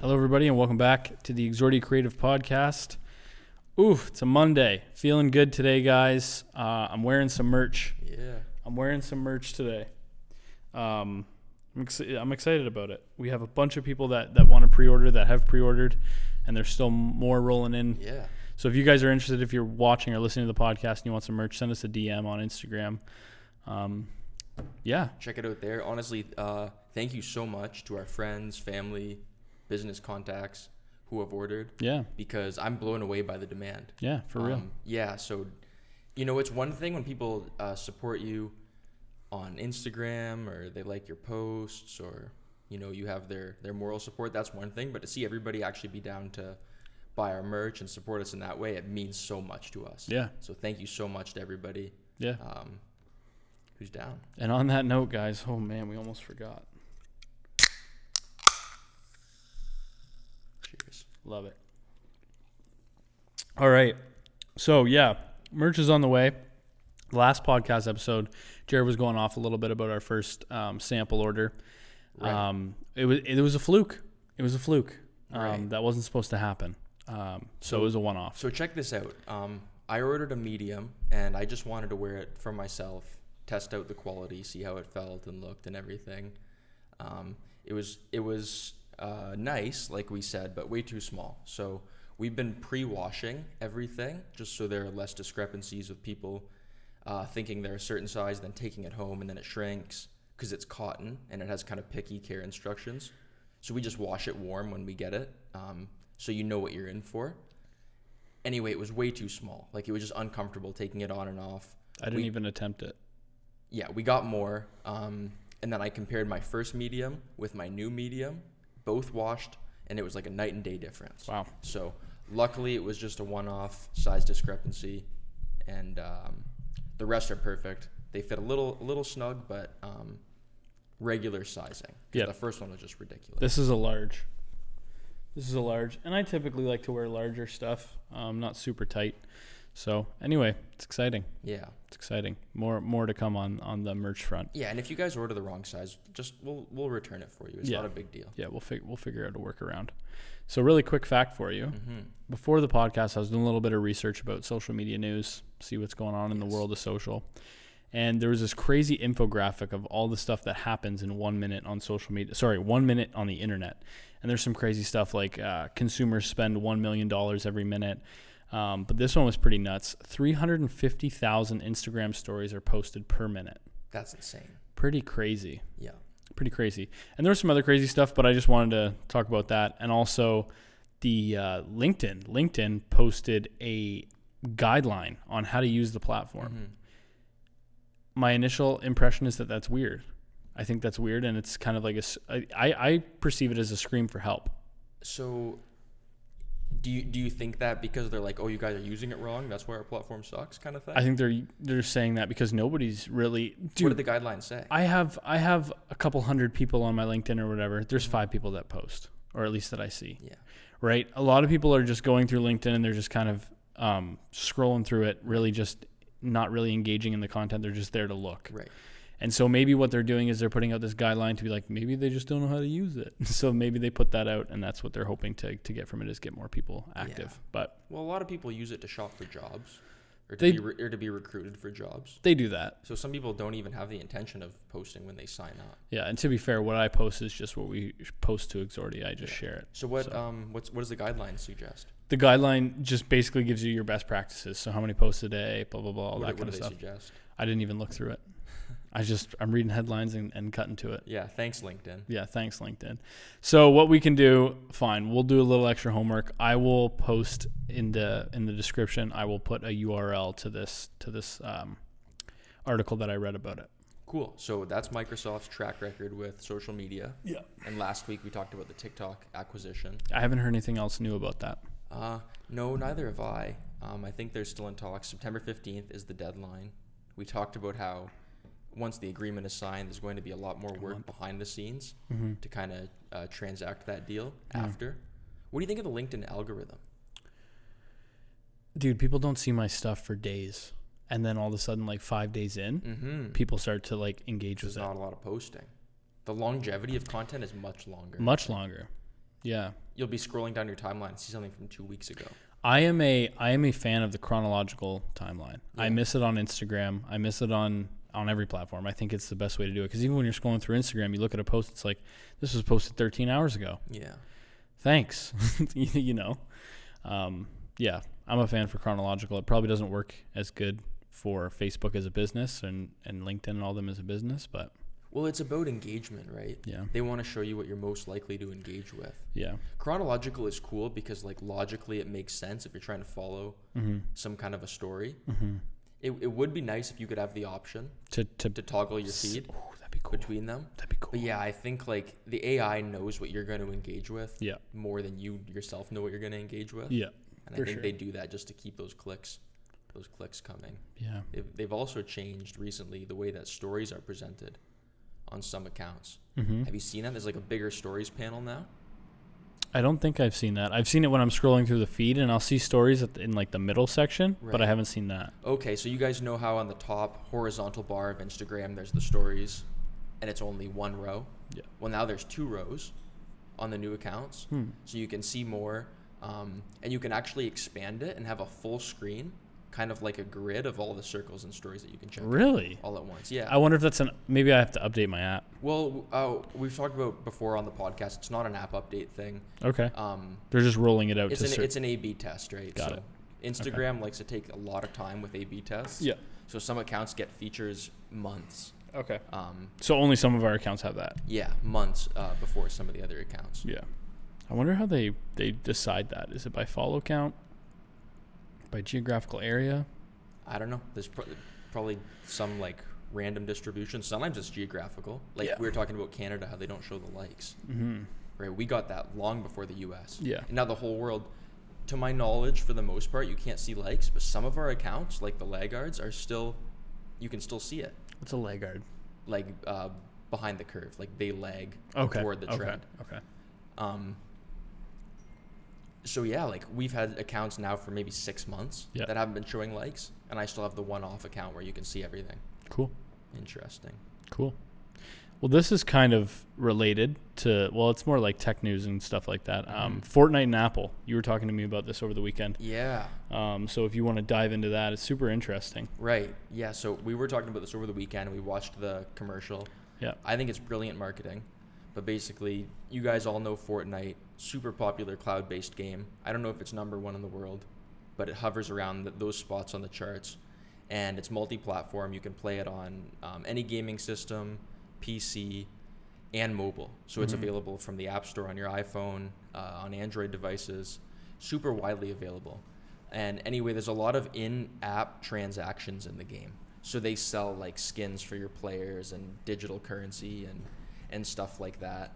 Hello, everybody, and welcome back to the Exordia Creative Podcast. Oof, it's a Monday. Feeling good today, guys. Uh, I'm wearing some merch. Yeah. I'm wearing some merch today. Um, I'm, ex- I'm excited about it. We have a bunch of people that, that want to pre order, that have pre ordered, and there's still more rolling in. Yeah. So if you guys are interested, if you're watching or listening to the podcast and you want some merch, send us a DM on Instagram. Um, yeah, Check it out there. Honestly, uh, thank you so much to our friends, family, business contacts who have ordered yeah, because I'm blown away by the demand. yeah, for real. Um, yeah. So, you know, it's one thing when people uh, support you on Instagram or they like your posts or you know you have their their moral support. That's one thing. But to see everybody actually be down to buy our merch and support us in that way, it means so much to us. Yeah, So thank you so much to everybody yeah. um, who's down. And on that note, guys, oh man, we almost forgot. Cheers. Love it. All right. So, yeah, merch is on the way. Last podcast episode, Jared was going off a little bit about our first um, sample order. Right. Um, it was it was a fluke. It was a fluke. Um, Right. That wasn't supposed to happen. Um, so, it was a one off. So check this out. Um, I ordered a medium, and I just wanted to wear it for myself, test out the quality, see how it felt and looked and everything. Um, it was it was uh, nice, like we said, but way too small. So we've been pre-washing everything just so there are less discrepancies with people uh, thinking they're a certain size, then taking it home and then it shrinks because it's cotton and it has kind of picky care instructions. So we just wash it warm when we get it, um, so you know what you're in for anyway, it was way too small. Like it was just uncomfortable taking it on and off. I didn't we- even attempt it. Yeah, we got more. Um, and then I compared my first medium with my new medium, both washed, and it was like a night and day difference. Wow. So luckily, it was just a one-off size discrepancy, and um, the rest are perfect. They fit a little, a little snug, but um, regular sizing. Yeah. The first one was just ridiculous. This is a large. This is a large, and I typically like to wear larger stuff, um, not super tight. So anyway, it's exciting. yeah. It's exciting. More more to come on on the merch front. Yeah, and if you guys order the wrong size, just we'll we'll return it for you. It's Yeah. not a big deal. Yeah, we'll fig- we'll figure out a workaround. So really quick fact for you. Mm-hmm. Before the podcast, I was doing a little bit of research about social media news, see what's going on in the world of social. And there was this crazy infographic of all the stuff that happens in one minute on social media. Sorry, one minute on the internet. And there's some crazy stuff like uh, consumers spend $1 million every minute. Um, but this one was pretty nuts. 350,000 Instagram stories are posted per minute. That's insane. Pretty crazy Yeah. pretty crazy. And there was some other crazy stuff, but I just wanted to talk about that. And also, the uh, LinkedIn. LinkedIn posted a guideline on how to use the platform. Mhm. My initial impression is that that's weird. I think that's weird, and it's kind of like a. I I perceive it as a scream for help. So, do you do you think that because they're like, oh, you guys are using it wrong, that's why our platform sucks, kind of thing? I think they're they're saying that because nobody's really. what Dude, did the guidelines say? I have I have a couple hundred people on my LinkedIn or whatever. There's five people that post, or at least that I see. yeah. right? A lot of people are just going through LinkedIn and they're just kind of um, scrolling through it, really just not really engaging in the content. They're just there to look. Right. And so maybe what they're doing is they're putting out this guideline to be like, maybe they just don't know how to use it. so maybe they put that out and that's what they're hoping to, to get from it is get more people active. Yeah. But Well, a lot of people use it to shop for jobs, or to They- be re- or to be recruited for jobs. they do that. So some people don't even have the intention of posting when they sign up. Yeah. And to be fair, what I post is just what we post to Exordia. I just Yeah. share it. So what So- um what's what does the guideline suggest? The guideline just basically gives you your best practices. So how many posts a day, blah, blah, blah, all what that do, kind what of they stuff. suggest? I didn't even look through it. I just I'm reading headlines and, and cutting to it. Yeah. Thanks, LinkedIn. Yeah, thanks LinkedIn. So what we can do, fine, we'll do a little extra homework. I will post in the in the description. I will put a URL to this to this um, article that I read about it. Cool. So that's Microsoft's track record with social media. Yeah. And last week we talked about the TikTok acquisition. I haven't heard anything else new about that. Uh, no, neither have I. Um, I think they're still in talks. September 15th is the deadline. We talked about how once the agreement is signed, there's going to be a lot more work behind the scenes Mm-hmm. to kind of uh, transact that deal Yeah. after. What do you think of the LinkedIn algorithm? Dude, people don't see my stuff for days, and then all of a sudden, like five days in, Mm-hmm. people start to like engage There's with it. not a lot of posting. The longevity of content is much longer. Much longer, Yeah. You'll be scrolling down your timeline and see something from two weeks ago. I am a I am a fan of the chronological timeline. I miss it on Instagram. I miss it on on every platform. I think it's the best way to do it because even when you're scrolling through Instagram, you look at a post. It's like this was posted 13 hours ago. Yeah. Thanks. you know, um, yeah. I'm a fan for chronological. It probably doesn't work as good for Facebook as a business and and LinkedIn and all them as a business, but Well, it's about engagement, right? yeah, They want to show you what you're most likely to engage with. yeah. Chronological is cool because, like, logically, it makes sense if you're trying to follow Mm-hmm. some kind of a story. Mm-hmm. It, it would be nice if you could have the option To to, to toggle your feed Oh, that'd be cool. between them. That'd be cool. But yeah, I think like the AI knows what you're going to engage with Yeah. more than you yourself know what you're going to engage with. Yeah. and I think sure. they do that just to keep those clicks, those clicks coming. Yeah. They've, they've also changed recently the way that stories are presented on some accounts. Mm-hmm. Have you seen that? There's like a bigger stories panel now. I don't think I've seen that. I've seen it when I'm scrolling through the feed, and I'll see stories the, in like the middle section, but I haven't seen that. Okay, so you guys know how on the top horizontal bar of Instagram there's the stories and it's only one row? Yeah. Well, now there's two rows on the new accounts. Hmm. So you can see more um, and you can actually expand it and have a full screen, kind of like a grid of all the circles and stories that you can check out Really? all at once. Yeah. I wonder if that's an. Maybe I have to update my app. well, uh, we've talked about before on the podcast. It's not an app update thing. Okay. Um, They're just rolling it out it's to an cer- it's an A/B test, right? Got so it. Instagram likes to take a lot of time with A/B tests. Yeah. So some accounts get features months. Okay. Um, So only some of our accounts have that. yeah, months uh, before some of the other accounts. Yeah. I wonder how they they decide that. Is it by follow count? By geographical area? I don't know. There's pro- probably some like random distribution. Sometimes it's geographical. Like Yeah. we were talking about Canada, how they don't show the likes. Mm-hmm. Right? We got that long before the U.S. Yeah. And now the whole world, to my knowledge, for the most part, you can't see likes, but some of our accounts, like the laggards, are still, you can still see it, What's a laggard? like uh, behind the curve, like they lag Okay. toward the okay. trend. Okay. Um, so yeah, like we've had accounts now for maybe six months Yeah. that haven't been showing likes, and I still have the one-off account where you can see everything. Cool. Interesting. Cool. Well, this is kind of related to, well, it's more like tech news and stuff like that. Um, Mhm. Fortnite and Apple. You were talking to me about this over the weekend. Yeah. Um, so if you want to dive into that, it's super interesting. Right. Yeah. So we were talking about this over the weekend. We watched the commercial. Yeah. I think it's brilliant marketing. But basically, you guys all know Fortnite, super popular cloud based game. I don't know if it's number one in the world, but it hovers around th- those spots on the charts. And it's multi platform. You can play it on um, any gaming system, PC, and mobile. So it's Mhm. available from the App Store on your iPhone, uh, on Android devices, super widely available. And anyway, there's a lot of in app transactions in the game. So they sell like skins for your players and digital currency and, and stuff like that.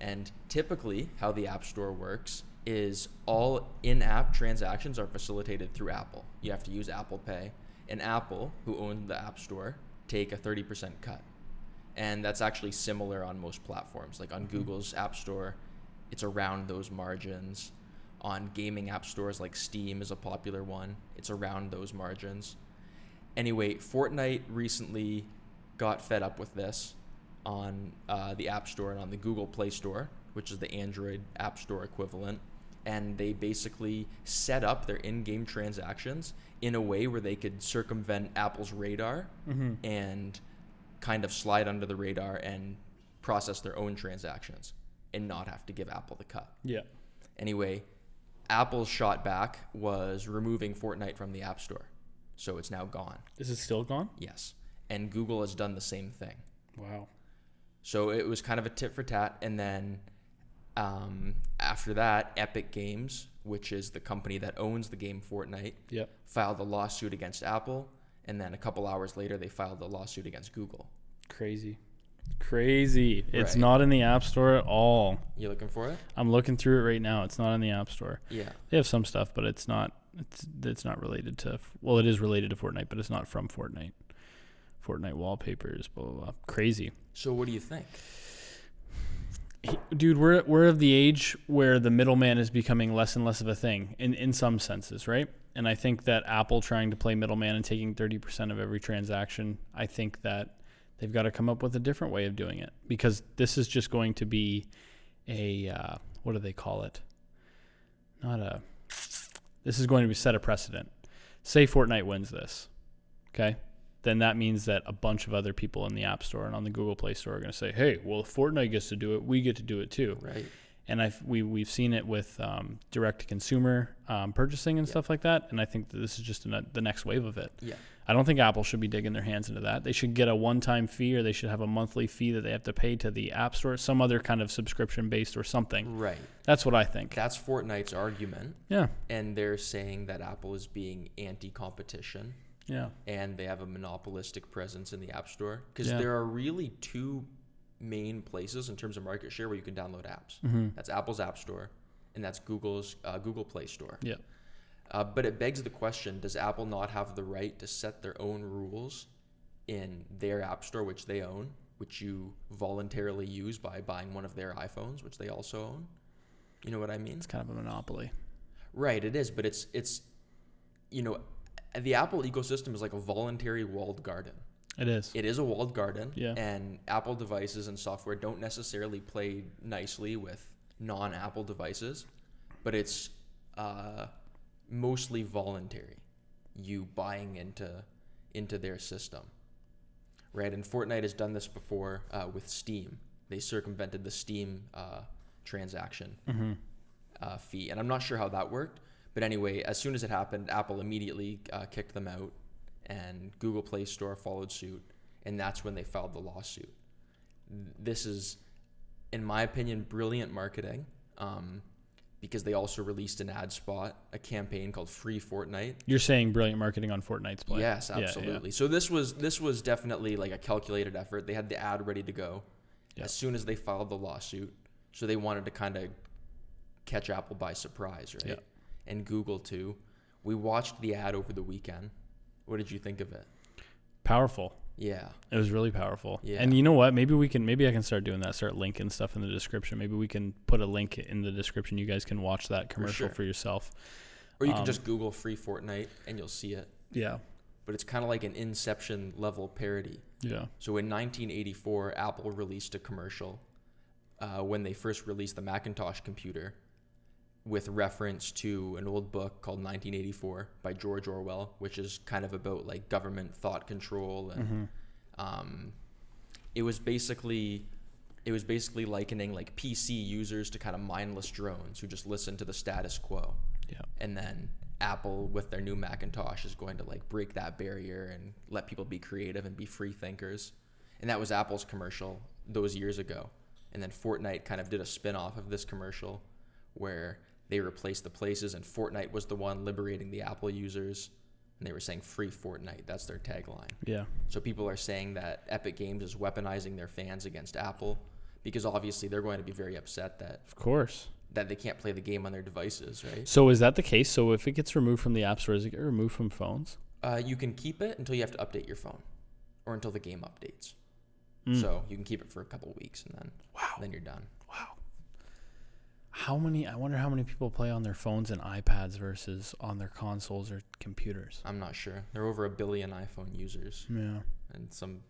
And typically, how the App Store works is all in app transactions are facilitated through Apple. You have to use Apple Pay. And Apple, who owns the App Store, take a 30% cut. And that's actually similar on most platforms. Like on mm-hmm. Google's App Store, it's around those margins. On gaming app stores like Steam is a popular one, it's around those margins. Anyway, Fortnite recently got fed up with this on uh, the App Store and on the Google Play Store, which is the Android App Store equivalent. And they basically set up their in game transactions in a way where they could circumvent Apple's radar Mm-hmm. and kind of slide under the radar and process their own transactions and not have to give Apple the cut. Yeah. Anyway, Apple's shot back was removing Fortnite from the App Store. So it's now gone. Is it still gone? Yes. And Google has done the same thing. Wow. So it was kind of a tit for tat. And then um, after that, Epic Games, which is the company that owns the game Fortnite, Yep. filed a lawsuit against Apple. And then a couple hours later, they filed a lawsuit against Google. Crazy. Crazy. It's Right. not in the App Store at all. You looking for it? I'm looking through it right now. It's not in the App Store. Yeah. They have some stuff, but it's not. It's it's not related to. Well, it is related to Fortnite, but it's not from Fortnite. Fortnite wallpapers, blah blah blah. Crazy, So what do you think? Dude. We're we're of the age where the middleman is becoming less and less of a thing in in some senses, right? And I think that Apple trying to play middleman and taking thirty percent of every transaction, I think that they've got to come up with a different way of doing it because this is just going to be a uh, what do they call it? Not a. This is going to be set a precedent. Say Fortnite wins this, okay? Then that means that a bunch of other people in the App Store and on the Google Play Store are going to say, "Hey, well, if Fortnite gets to do it, we get to do it too." Right. and I've, we we've seen it with um, direct to consumer um, purchasing and Yeah. stuff like that. And I think that this is just an, the next wave of it. Yeah. I don't think Apple should be digging their hands into that. They should get a one-time fee, or they should have a monthly fee that they have to pay to the App Store, some other kind of subscription-based or something. Right. That's what I think. That's Fortnite's argument, Yeah, and they're saying that Apple is being anti-competition yeah, and they have a monopolistic presence in the App Store because Yeah. there are really two main places in terms of market share where you can download apps. mm-hmm. That's Apple's App Store, and that's Google's uh, Google Play Store. yeah, Uh, but it begs the question: Does Apple not have the right to set their own rules in their App Store, which they own, which you voluntarily use by buying one of their iPhones, which they also own? You know what I mean? it's kind of a monopoly. Right, it is, but it's it's, you know, the Apple ecosystem is like a voluntary walled garden. It is. It is a walled garden, Yeah. and Apple devices and software don't necessarily play nicely with non-Apple devices, but it's uh, mostly voluntary. You buying into into their system, right? And Fortnite has done this before uh, with Steam. They circumvented the Steam uh, transaction mm-hmm. uh, fee, and I'm not sure how that worked. But anyway, as soon as it happened, Apple immediately uh, kicked them out, and Google Play Store followed suit, and that's when they filed the lawsuit. This is, in my opinion, brilliant marketing, um, because they also released an ad spot, a campaign called Free Fortnite. You're saying brilliant marketing on Fortnite's play. Yes, Yeah, yeah. absolutely. So this was this was definitely like a calculated effort. They had the ad ready to go Yeah. as soon as they filed the lawsuit. So they wanted to kind of catch Apple by surprise, right? And Google too. We watched the ad over the weekend. What did you think of it? Powerful. Yeah. It was really powerful. Yeah. And you know what? Maybe we can maybe I can start doing that. Start linking stuff in the description. Maybe we can put a link in the description. You guys can watch that commercial sure. for yourself. Or you can Um, just Google free Fortnite and you'll see it. Yeah. But it's kind of like an Inception level parody. Yeah. So in 1984, Apple released a commercial uh, when they first released the Macintosh computer with reference to an old book called 1984 by George Orwell, which is kind of about like government thought control and Mm-hmm. um, it was basically it was basically likening like PC users to kind of mindless drones who just listen to the status quo. Yeah. And then Apple with their new Macintosh is going to like break that barrier and let people be creative and be free thinkers. And that was Apple's commercial those years ago. And then Fortnite kind of did a spin-off of this commercial where they replaced the places and Fortnite was the one liberating the Apple users and they were saying free Fortnite. That's their tagline. Yeah. So people are saying that Epic Games is weaponizing their fans against Apple because obviously they're going to be very upset that Of course. that they can't play the game on their devices, right? So is that the case? So if it gets removed from the app store, does it get removed from phones? Uh, you can keep it until you have to update your phone, or until the game updates. Mm. So you can keep it for a couple of weeks and then Wow. then you're done. How many? I wonder how many people play on their phones and iPads versus on their consoles or computers. I'm not sure. There are over a billion iPhone users, Yeah. and some,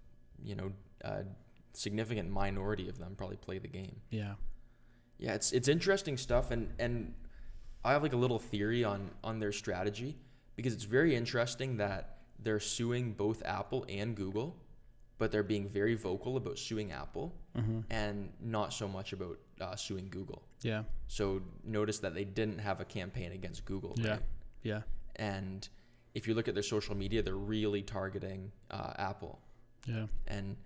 you know, uh, significant minority of them probably play the game. Yeah. Yeah, it's it's interesting stuff, and and I have like a little theory on on their strategy because it's very interesting that they're suing both Apple and Google, but they're being very vocal about suing Apple Mm-hmm. and not so much about uh, suing Google. Yeah. So notice that they didn't have a campaign against Google. Yeah. Right? Yeah. And if you look at their social media, they're really targeting uh, Apple. Yeah. And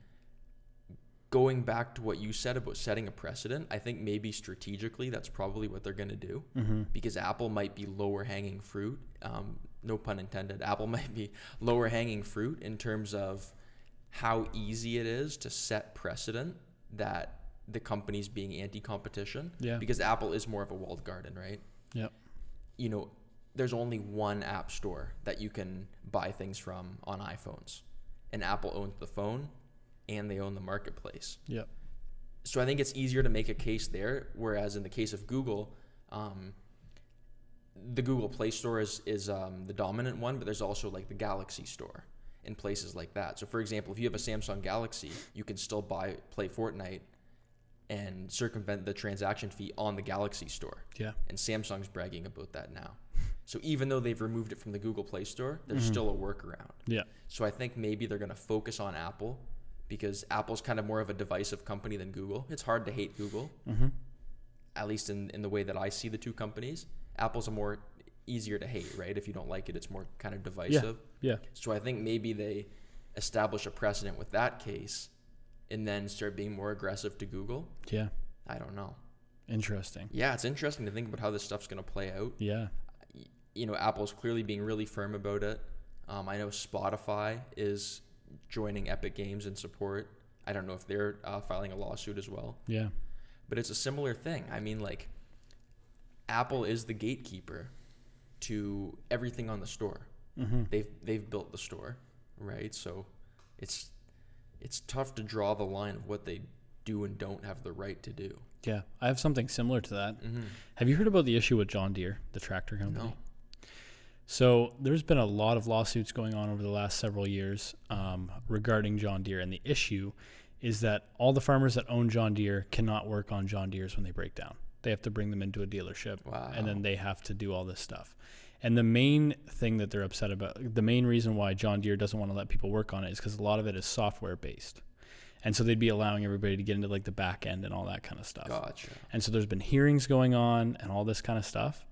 going back to what you said about setting a precedent, I think maybe strategically that's probably what they're going to do Mm-hmm. because Apple might be lower hanging fruit. Um, no pun intended. Apple might be lower hanging fruit in terms of how easy it is to set precedent that the company's being anti competition. Yeah. Because Apple is more of a walled garden, right? Yep. You know, there's only one app store that you can buy things from on iPhones. And Apple owns the phone and they own the marketplace. Yep. So I think it's easier to make a case there. Whereas in the case of Google, um, the Google Play Store is is um, the dominant one, but there's also like the Galaxy Store and places like that. So for example, if you have a Samsung Galaxy, you can still buy play Fortnite and circumvent the transaction fee on the Galaxy Store. Yeah. And Samsung's bragging about that now. So even though they've removed it from the Google Play Store, there's Mhm. still a workaround. Yeah. So I think maybe they're going to focus on Apple because Apple's kind of more of a divisive company than Google. It's hard to hate Google, Mm-hmm. at least in, in the way that I see the two companies. Apple's a more easier to hate, right? If you don't like it, it's more kind of divisive. Yeah. yeah. So I think maybe they establish a precedent with that case and then start being more aggressive to Google. Yeah. I don't know. Interesting. Yeah, it's interesting to think about how this stuff's going to play out. Yeah. you know, Apple's clearly being really firm about it. Um, I know Spotify is joining Epic Games in support. I don't know if they're uh, filing a lawsuit as well, Yeah. but it's a similar thing. I mean, like, Apple is the gatekeeper to everything on the store. Mm-hmm. They've they've built the store, right? So it's it's tough to draw the line of what they do and don't have the right to do. Yeah. I have something similar to that. Mm-hmm. Have you heard about the issue with John Deere, the tractor company? No. So there's been a lot of lawsuits going on over the last several years um, regarding John Deere, and the issue is that all the farmers that own John Deere cannot work on John Deere's when they break down. They have to bring them into a dealership, Wow. and then they have to do all this stuff. And the main thing that they're upset about, the main reason why John Deere doesn't want to let people work on it is because a lot of it is software based. And so they'd be allowing everybody to get into like the back end and all that kind of stuff. Gotcha. And so there's been hearings going on and all this kind of stuff.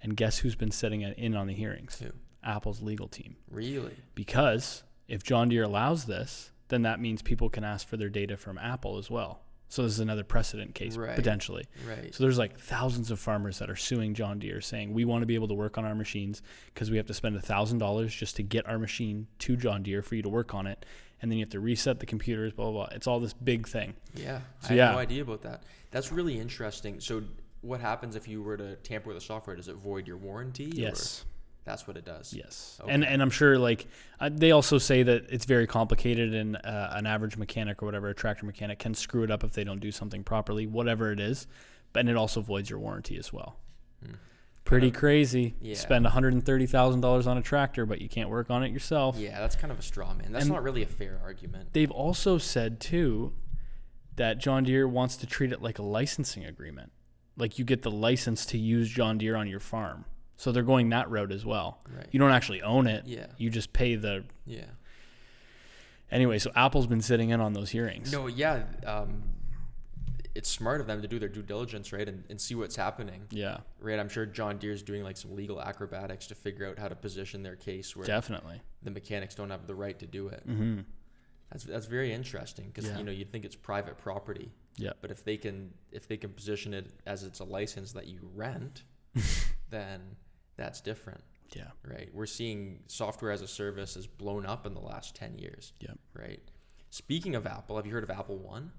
And guess who's been sitting in on the hearings? Who? Apple's legal team. Really? Because if John Deere allows this, then that means people can ask for their data from Apple as well. So this is another precedent case Right. potentially. Right. So there's like thousands of farmers that are suing John Deere saying we want to be able to work on our machines because we have to spend thousand dollars just to get our machine to John Deere for you to work on it, and then you have to reset the computers, blah blah. blah. It's all this big thing. Yeah, So, I yeah. no idea about that. That's really interesting. So, what happens if you were to tamper with the software? Does it void your warranty? or- Yes. That's what it does. Yes, Okay. and and I'm sure like uh, they also say that it's very complicated, and uh, an average mechanic or whatever, a tractor mechanic, can screw it up if they don't do something properly, whatever it is. But and it also voids your warranty as well. Hmm. Pretty crazy. yeah. Spend 130 thousand dollars on a tractor, but you can't work on it yourself. Yeah, that's kind of a straw man. That's And- not really a fair argument. They've also said too that John Deere wants to treat it like a licensing agreement, like you get the license to use John Deere on your farm. So they're going that route as well. Right. You don't actually own it. Yeah. You just pay the Yeah. Anyway, so Apple's been sitting in on those hearings. No. Yeah. Um, it's smart of them to do their due diligence, right, and, and see what's happening, Yeah, right? I'm sure John Deere's doing like some legal acrobatics to figure out how to position their case where definitely. the mechanics don't have the right to do it. Mm-hmm. That's that's very interesting because Yeah. you know you'd think it's private property. Yeah. But if they can if they can position it as it's a license that you rent, then that's different, Yeah. right? We're seeing software as a service has blown up in the last ten years. Yep. Right. Speaking of Apple, have you heard of Apple One?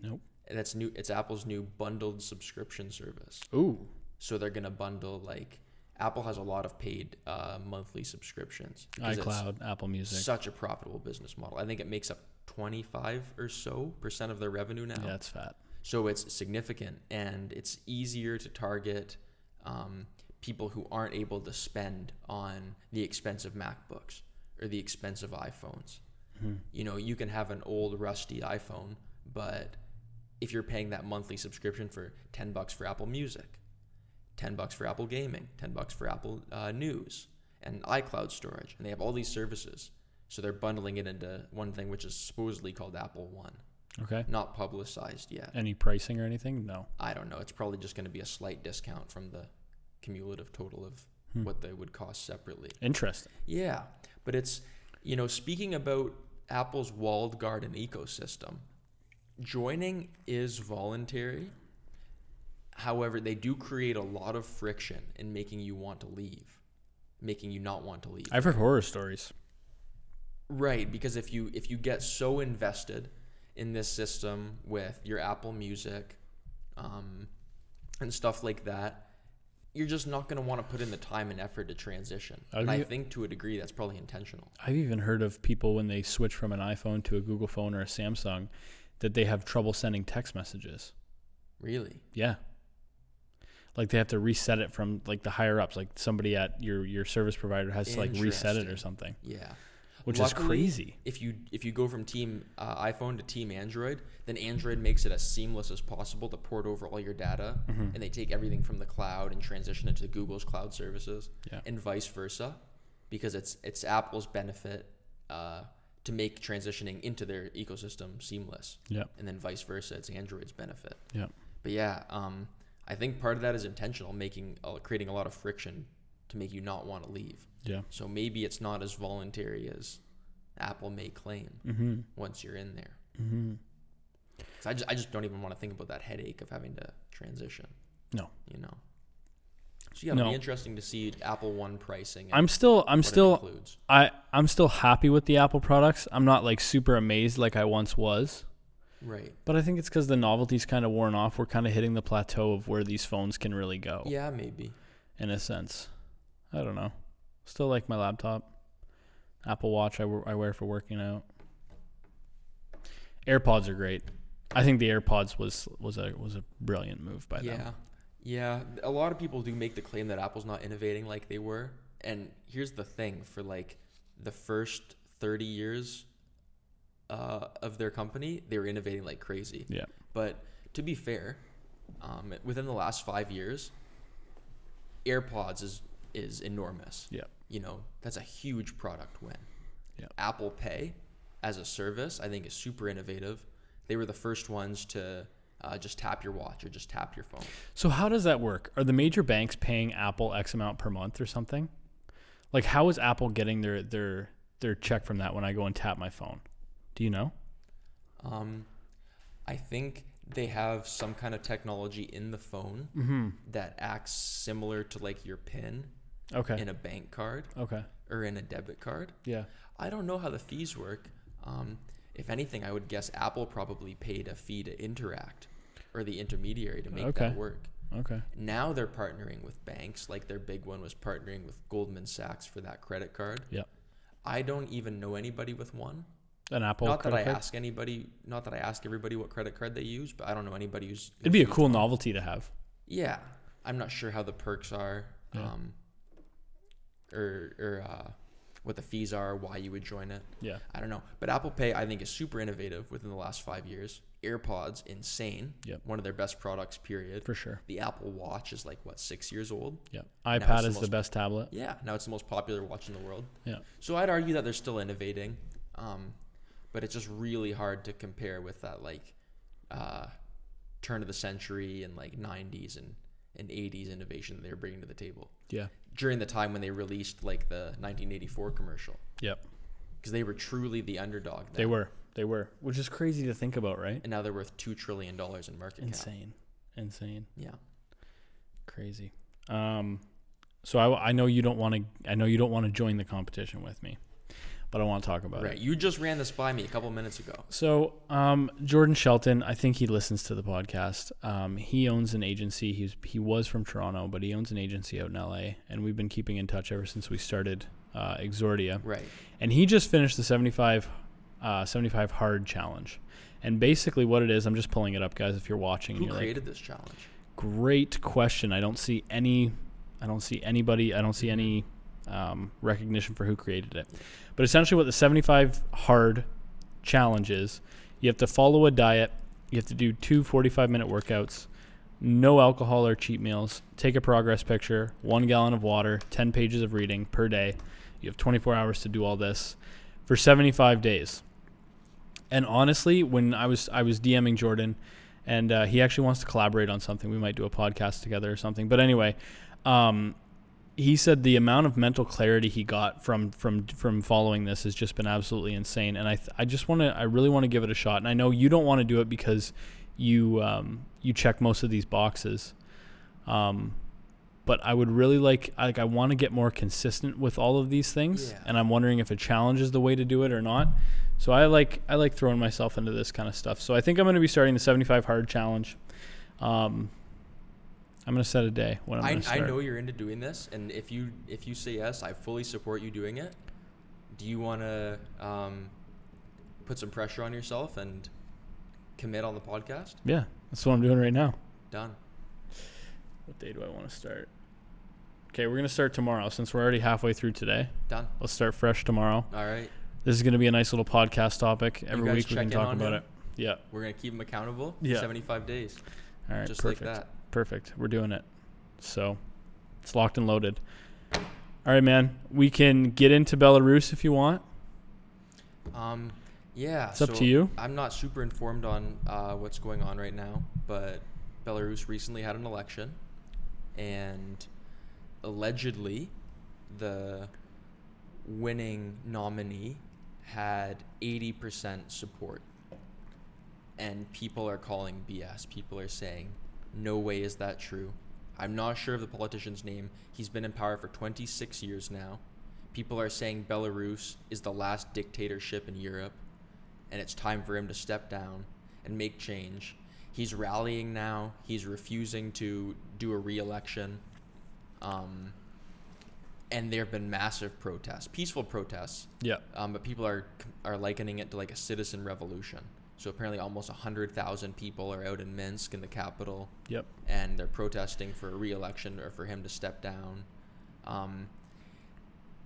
Nope. That's new. It's Apple's new bundled subscription service. Ooh. So they're gonna bundle like Apple has a lot of paid uh, monthly subscriptions. iCloud, Apple Music. Such a profitable business model. I think it makes up 25 or so percent of their revenue now. yeah, it's fat. So it's significant and it's easier to target um, people who aren't able to spend on the expensive MacBooks or the expensive iPhones. Mhm. You know, you can have an old rusty iPhone, but if you're paying that monthly subscription for 10 bucks for Apple Music, 10 bucks for Apple Gaming, 10 bucks for Apple uh, News, and iCloud storage, and they have all these services. So they're bundling it into one thing, which is supposedly called Apple One. Okay. Not publicized yet. Any pricing or anything? No. I don't know. It's probably just going to be a slight discount from the cumulative total of Hmm. what they would cost separately. Interesting. Yeah, but it's you know speaking about Apple's walled garden ecosystem, joining is voluntary. However, they do create a lot of friction in making you want to leave, making you not want to leave. I've heard horror stories. Right, because if you if you get so invested in this system with your Apple Music, um, and stuff like that, you're just not going to want to put in the time and effort to transition. I'd and I think to a degree that's probably intentional. I've even heard of people when they switch from an iPhone to a Google phone or a Samsung that they have trouble sending text messages. Really? Yeah. Like they have to reset it from like the higher ups, like somebody at your your service provider has to like reset it or something. Yeah. Which Luckily, is crazy. If you if you go from Team uh, iPhone to Team Android, then Android makes it as seamless as possible to port over all your data, Mm-hmm. and they take everything from the cloud and transition it to Google's cloud services, Yeah. and vice versa, because it's it's Apple's benefit uh, to make transitioning into their ecosystem seamless, Yeah. and then vice versa, it's Android's benefit. Yeah. But yeah, um, I think part of that is intentional, making uh, creating a lot of friction to make you not want to leave. Yeah. So maybe it's not as voluntary as Apple may claim Mm-hmm. once you're in there. Mm-hmm. I just, I just don't even want to think about that headache of having to transition. No. You know. So yeah, it'll No. be interesting to see Apple One pricing. I'm still I'm still includes. I I'm still happy with the Apple products. I'm not like super amazed like I once was. right. But I think it's because the novelty's kind of worn off. We're kind of hitting the plateau of where these phones can really go, Yeah, maybe. in a sense. I don't know. Still like my laptop. Apple Watch I, w- I wear for working out. AirPods are great. I think the AirPods was was a was a brilliant move by them. yeah. them. Yeah. A lot of people do make the claim that Apple's not innovating like they were. And here's the thing for like the first 30 years uh, of their company, they were innovating like crazy. Yeah. But to be fair, um, within the last five years, AirPods is is enormous. Yeah. You know, that's a huge product win. Yeah. Apple Pay as a service, I think, is super innovative. They were the first ones to uh, just tap your watch or just tap your phone. So how does that work? Are the major banks paying Apple X amount per month or something? Like how is Apple getting their their their check from that when I go and tap my phone? Do you know? Um, I think they have some kind of technology in the phone Mm-hmm. that acts similar to like your PIN Okay. in a bank card Okay. or in a debit card. Yeah. I don't know how the fees work. Um, if anything, I would guess Apple probably paid a fee to interact or the intermediary to make Okay. that work. Okay. Now they're partnering with banks. Like their big one was partnering with Goldman Sachs for that credit card. Yeah. I don't even know anybody with one. An Apple not that I card? ask anybody, not that I ask everybody what credit card they use, but I don't know anybody who's. It'd be a cool one. novelty to have. Yeah, I'm not sure how the perks are, Yeah. um, or or uh, what the fees are, why you would join it. Yeah. I don't know, but Apple Pay I think is super innovative within the last five years. AirPods, insane. Yep. One of their best products. Period. For sure. The Apple Watch is like what six years old. Yeah. iPad the is the best tablet. Yeah, now it's the most popular watch in the world. Yeah. So I'd argue that they're still innovating, um, but it's just really hard to compare with that like uh, turn of the century and like 90s and, and 80s innovation that they were bringing to the table Yeah. during the time when they released like the 1984 commercial Yep. because they were truly the underdog. Then. They were. They were. Which is crazy to think about, right? and now they're worth two trillion dollars in market cap. Insane. Insane. Yeah. Crazy. Um, so I, I know you don't want to. I know you don't want to join the competition with me, but I want to talk about Right. it. Right. You just ran this by me a couple minutes ago. So um, Jordan Shelton, I think he listens to the podcast. Um, he owns an agency. He's he was from Toronto, but he owns an agency out in LA, and we've been keeping in touch ever since we started uh, Exordia. Right. And he just finished the 75, uh, 75 hard challenge. And basically, what it is, I'm just pulling it up, guys. If you're watching, and Who you're like, created this challenge? great question. I don't see any. I don't see anybody. I don't see any um, recognition for who created it. But essentially, what the 75 hard challenge is, you have to follow a diet. You have to do two 45 minute workouts, no alcohol or cheat meals. Take a progress picture, one gallon of water, 10 pages of reading per day. You have 24 hours to do all this for 75 days. And honestly, when I was I was DMing Jordan, and uh, he actually wants to collaborate on something. We might do a podcast together or something. But anyway, um, he said the amount of mental clarity he got from from from following this has just been absolutely insane. And I th- I just want to I really want to give it a shot. And I know you don't want to do it because you um, you check most of these boxes. Um, but I would really like like I want to get more consistent with all of these things, Yeah. and I'm wondering if a challenge is the way to do it or not. So I like I like throwing myself into this kind of stuff. So I think I'm going to be starting the 75 hard challenge. Um, I'm going to set a day when I'm I, to start. I know you're into doing this, and if you if you say yes, I fully support you doing it. Do you want to um, put some pressure on yourself and commit on the podcast? Yeah, that's what I'm doing right now. Done. What day do I want to start? Okay, we're going to start tomorrow since we're already halfway through today. Done. Let's start fresh tomorrow. All right. This is going to be a nice little podcast topic. Every week we can talk about him? it. Yeah. We're gonna keep him accountable. Yeah. 75 days, All right. just perfect. like that. Perfect. We're doing it. So it's locked and loaded. All right, man. We can get into Belarus if you want. Um, yeah. It's up so to you. I'm not super informed on uh, what's going on right now, but Belarus recently had an election, and allegedly, the winning nominee had 80% support. And people are calling BS. People are saying, no way is that true. I'm not sure of the politician's name. He's been in power for 26 years now. People are saying Belarus is the last dictatorship in Europe, and it's time for him to step down and make change. He's rallying now. He's refusing to do a re-election. Um, and there have been massive protests, peaceful protests, Yeah. um, but people are are likening it to like a citizen revolution. So apparently, almost hundred thousand people are out in Minsk, in the capital, Yep. and they're protesting for a re-election or for him to step down. Um,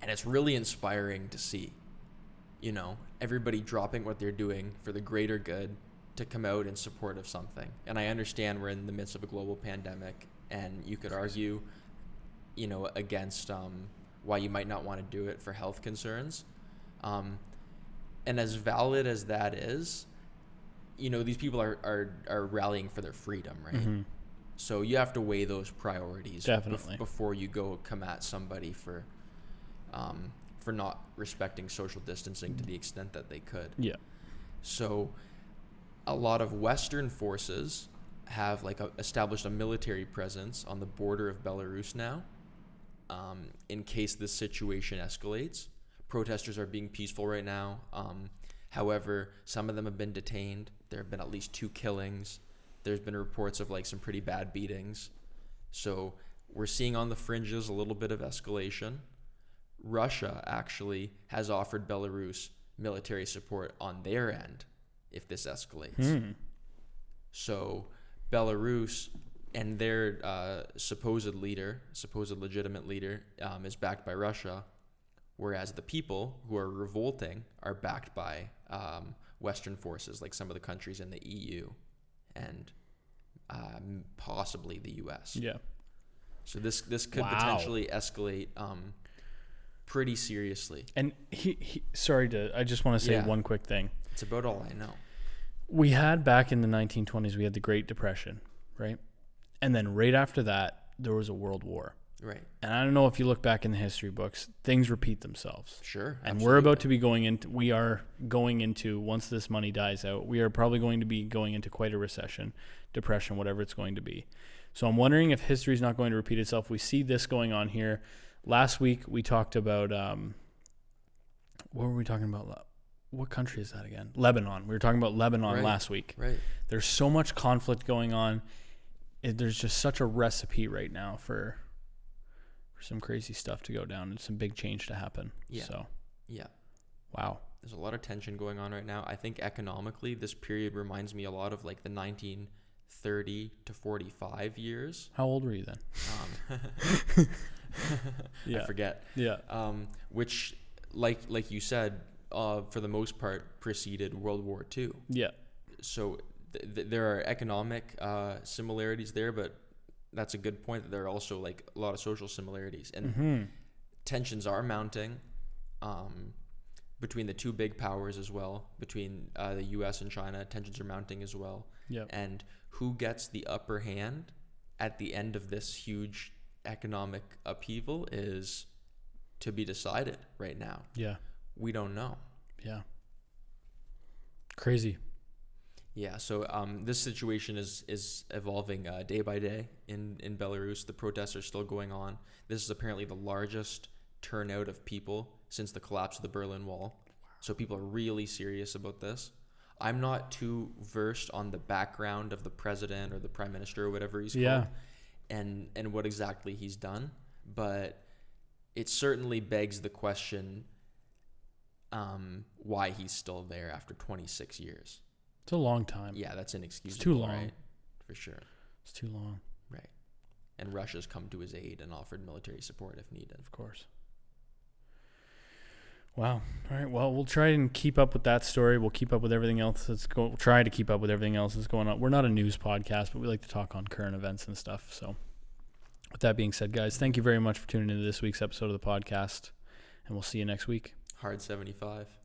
and it's really inspiring to see, you know, everybody dropping what they're doing for the greater good to come out in support of something. And I understand we're in the midst of a global pandemic, and you could argue, you know, against um, why you might not want to do it for health concerns. Um, and as valid as that is, you know, these people are, are, are rallying for their freedom, right? Mhm. So you have to weigh those priorities bef- Definitely. before you go come at somebody for um, for not respecting social distancing to the extent that they could. Yeah. So a lot of Western forces have like a, established a military presence on the border of Belarus now, um, in case this situation escalates. Protesters are being peaceful right now. Um, however, some of them have been detained. There have been at least two killings. There's been reports of like some pretty bad beatings. So we're seeing on the fringes a little bit of escalation. Russia actually has offered Belarus military support on their end if this escalates. Hmm. So Belarus and their uh, supposed leader, supposed legitimate leader, um, is backed by Russia, whereas the people who are revolting are backed by um, Western forces, like some of the countries in the EU and um, possibly the U.S. Yeah. So this this could Wow. potentially escalate um, pretty seriously. And he, he sorry to I just want to say Yeah. one quick thing. It's about all I know. We had back in the 1920s we had the Great Depression, right? And then right after that there was a world war. Right. And I don't know if you look back in the history books, things repeat themselves. Sure. And we're about to be going into we are going into once this money dies out, we are probably going to be going into quite a recession, depression, whatever it's going to be. So I'm wondering if history is not going to repeat itself. We see this going on here. Last week we talked about um, what were we talking about? What country is that again? Lebanon. We were talking about Lebanon Right. last week. Right. There's so much conflict going on. It, there's just such a recipe right now for for some crazy stuff to go down and some big change to happen. Yeah. So Yeah. wow. There's a lot of tension going on right now. I think economically, this period reminds me a lot of like the 1930 to 45 years. How old were you then? Um, Yeah. I forget. Yeah. Um, which, like like you said, uh, for the most part, preceded World War II. Yeah. So th- th- there are economic uh, similarities there, but that's a good point. That there are also like a lot of social similarities, and hmm tensions are mounting um, between the two big powers as well. Between uh, the U.S. and China, tensions are mounting as well. Yeah. And who gets the upper hand at the end of this huge economic upheaval is to be decided right now. Yeah. We don't know. Yeah. Crazy. Yeah, so um, this situation is is evolving uh, day by day in in Belarus. The protests are still going on. This is apparently the largest turnout of people since the collapse of the Berlin Wall. So people are really serious about this. I'm not too versed on the background of the president or the prime minister or whatever he's Yeah. called, and and what exactly he's done, but it certainly begs the question um, why he's still there after 26 years. It's a long time. Yeah, that's inexcusable. It's too long. right? For sure. It's too long, Right. And Russia's come to his aid and offered military support if needed. of course. Wow. All right. Well, we'll try and keep up with that story. We'll keep up with everything else that's going. We'll try to keep up with everything else that's going on. We're not a news podcast, but we like to talk on current events and stuff. So, with that being said, guys, thank you very much for tuning into this week's episode of the podcast, and we'll see you next week. Hard 75.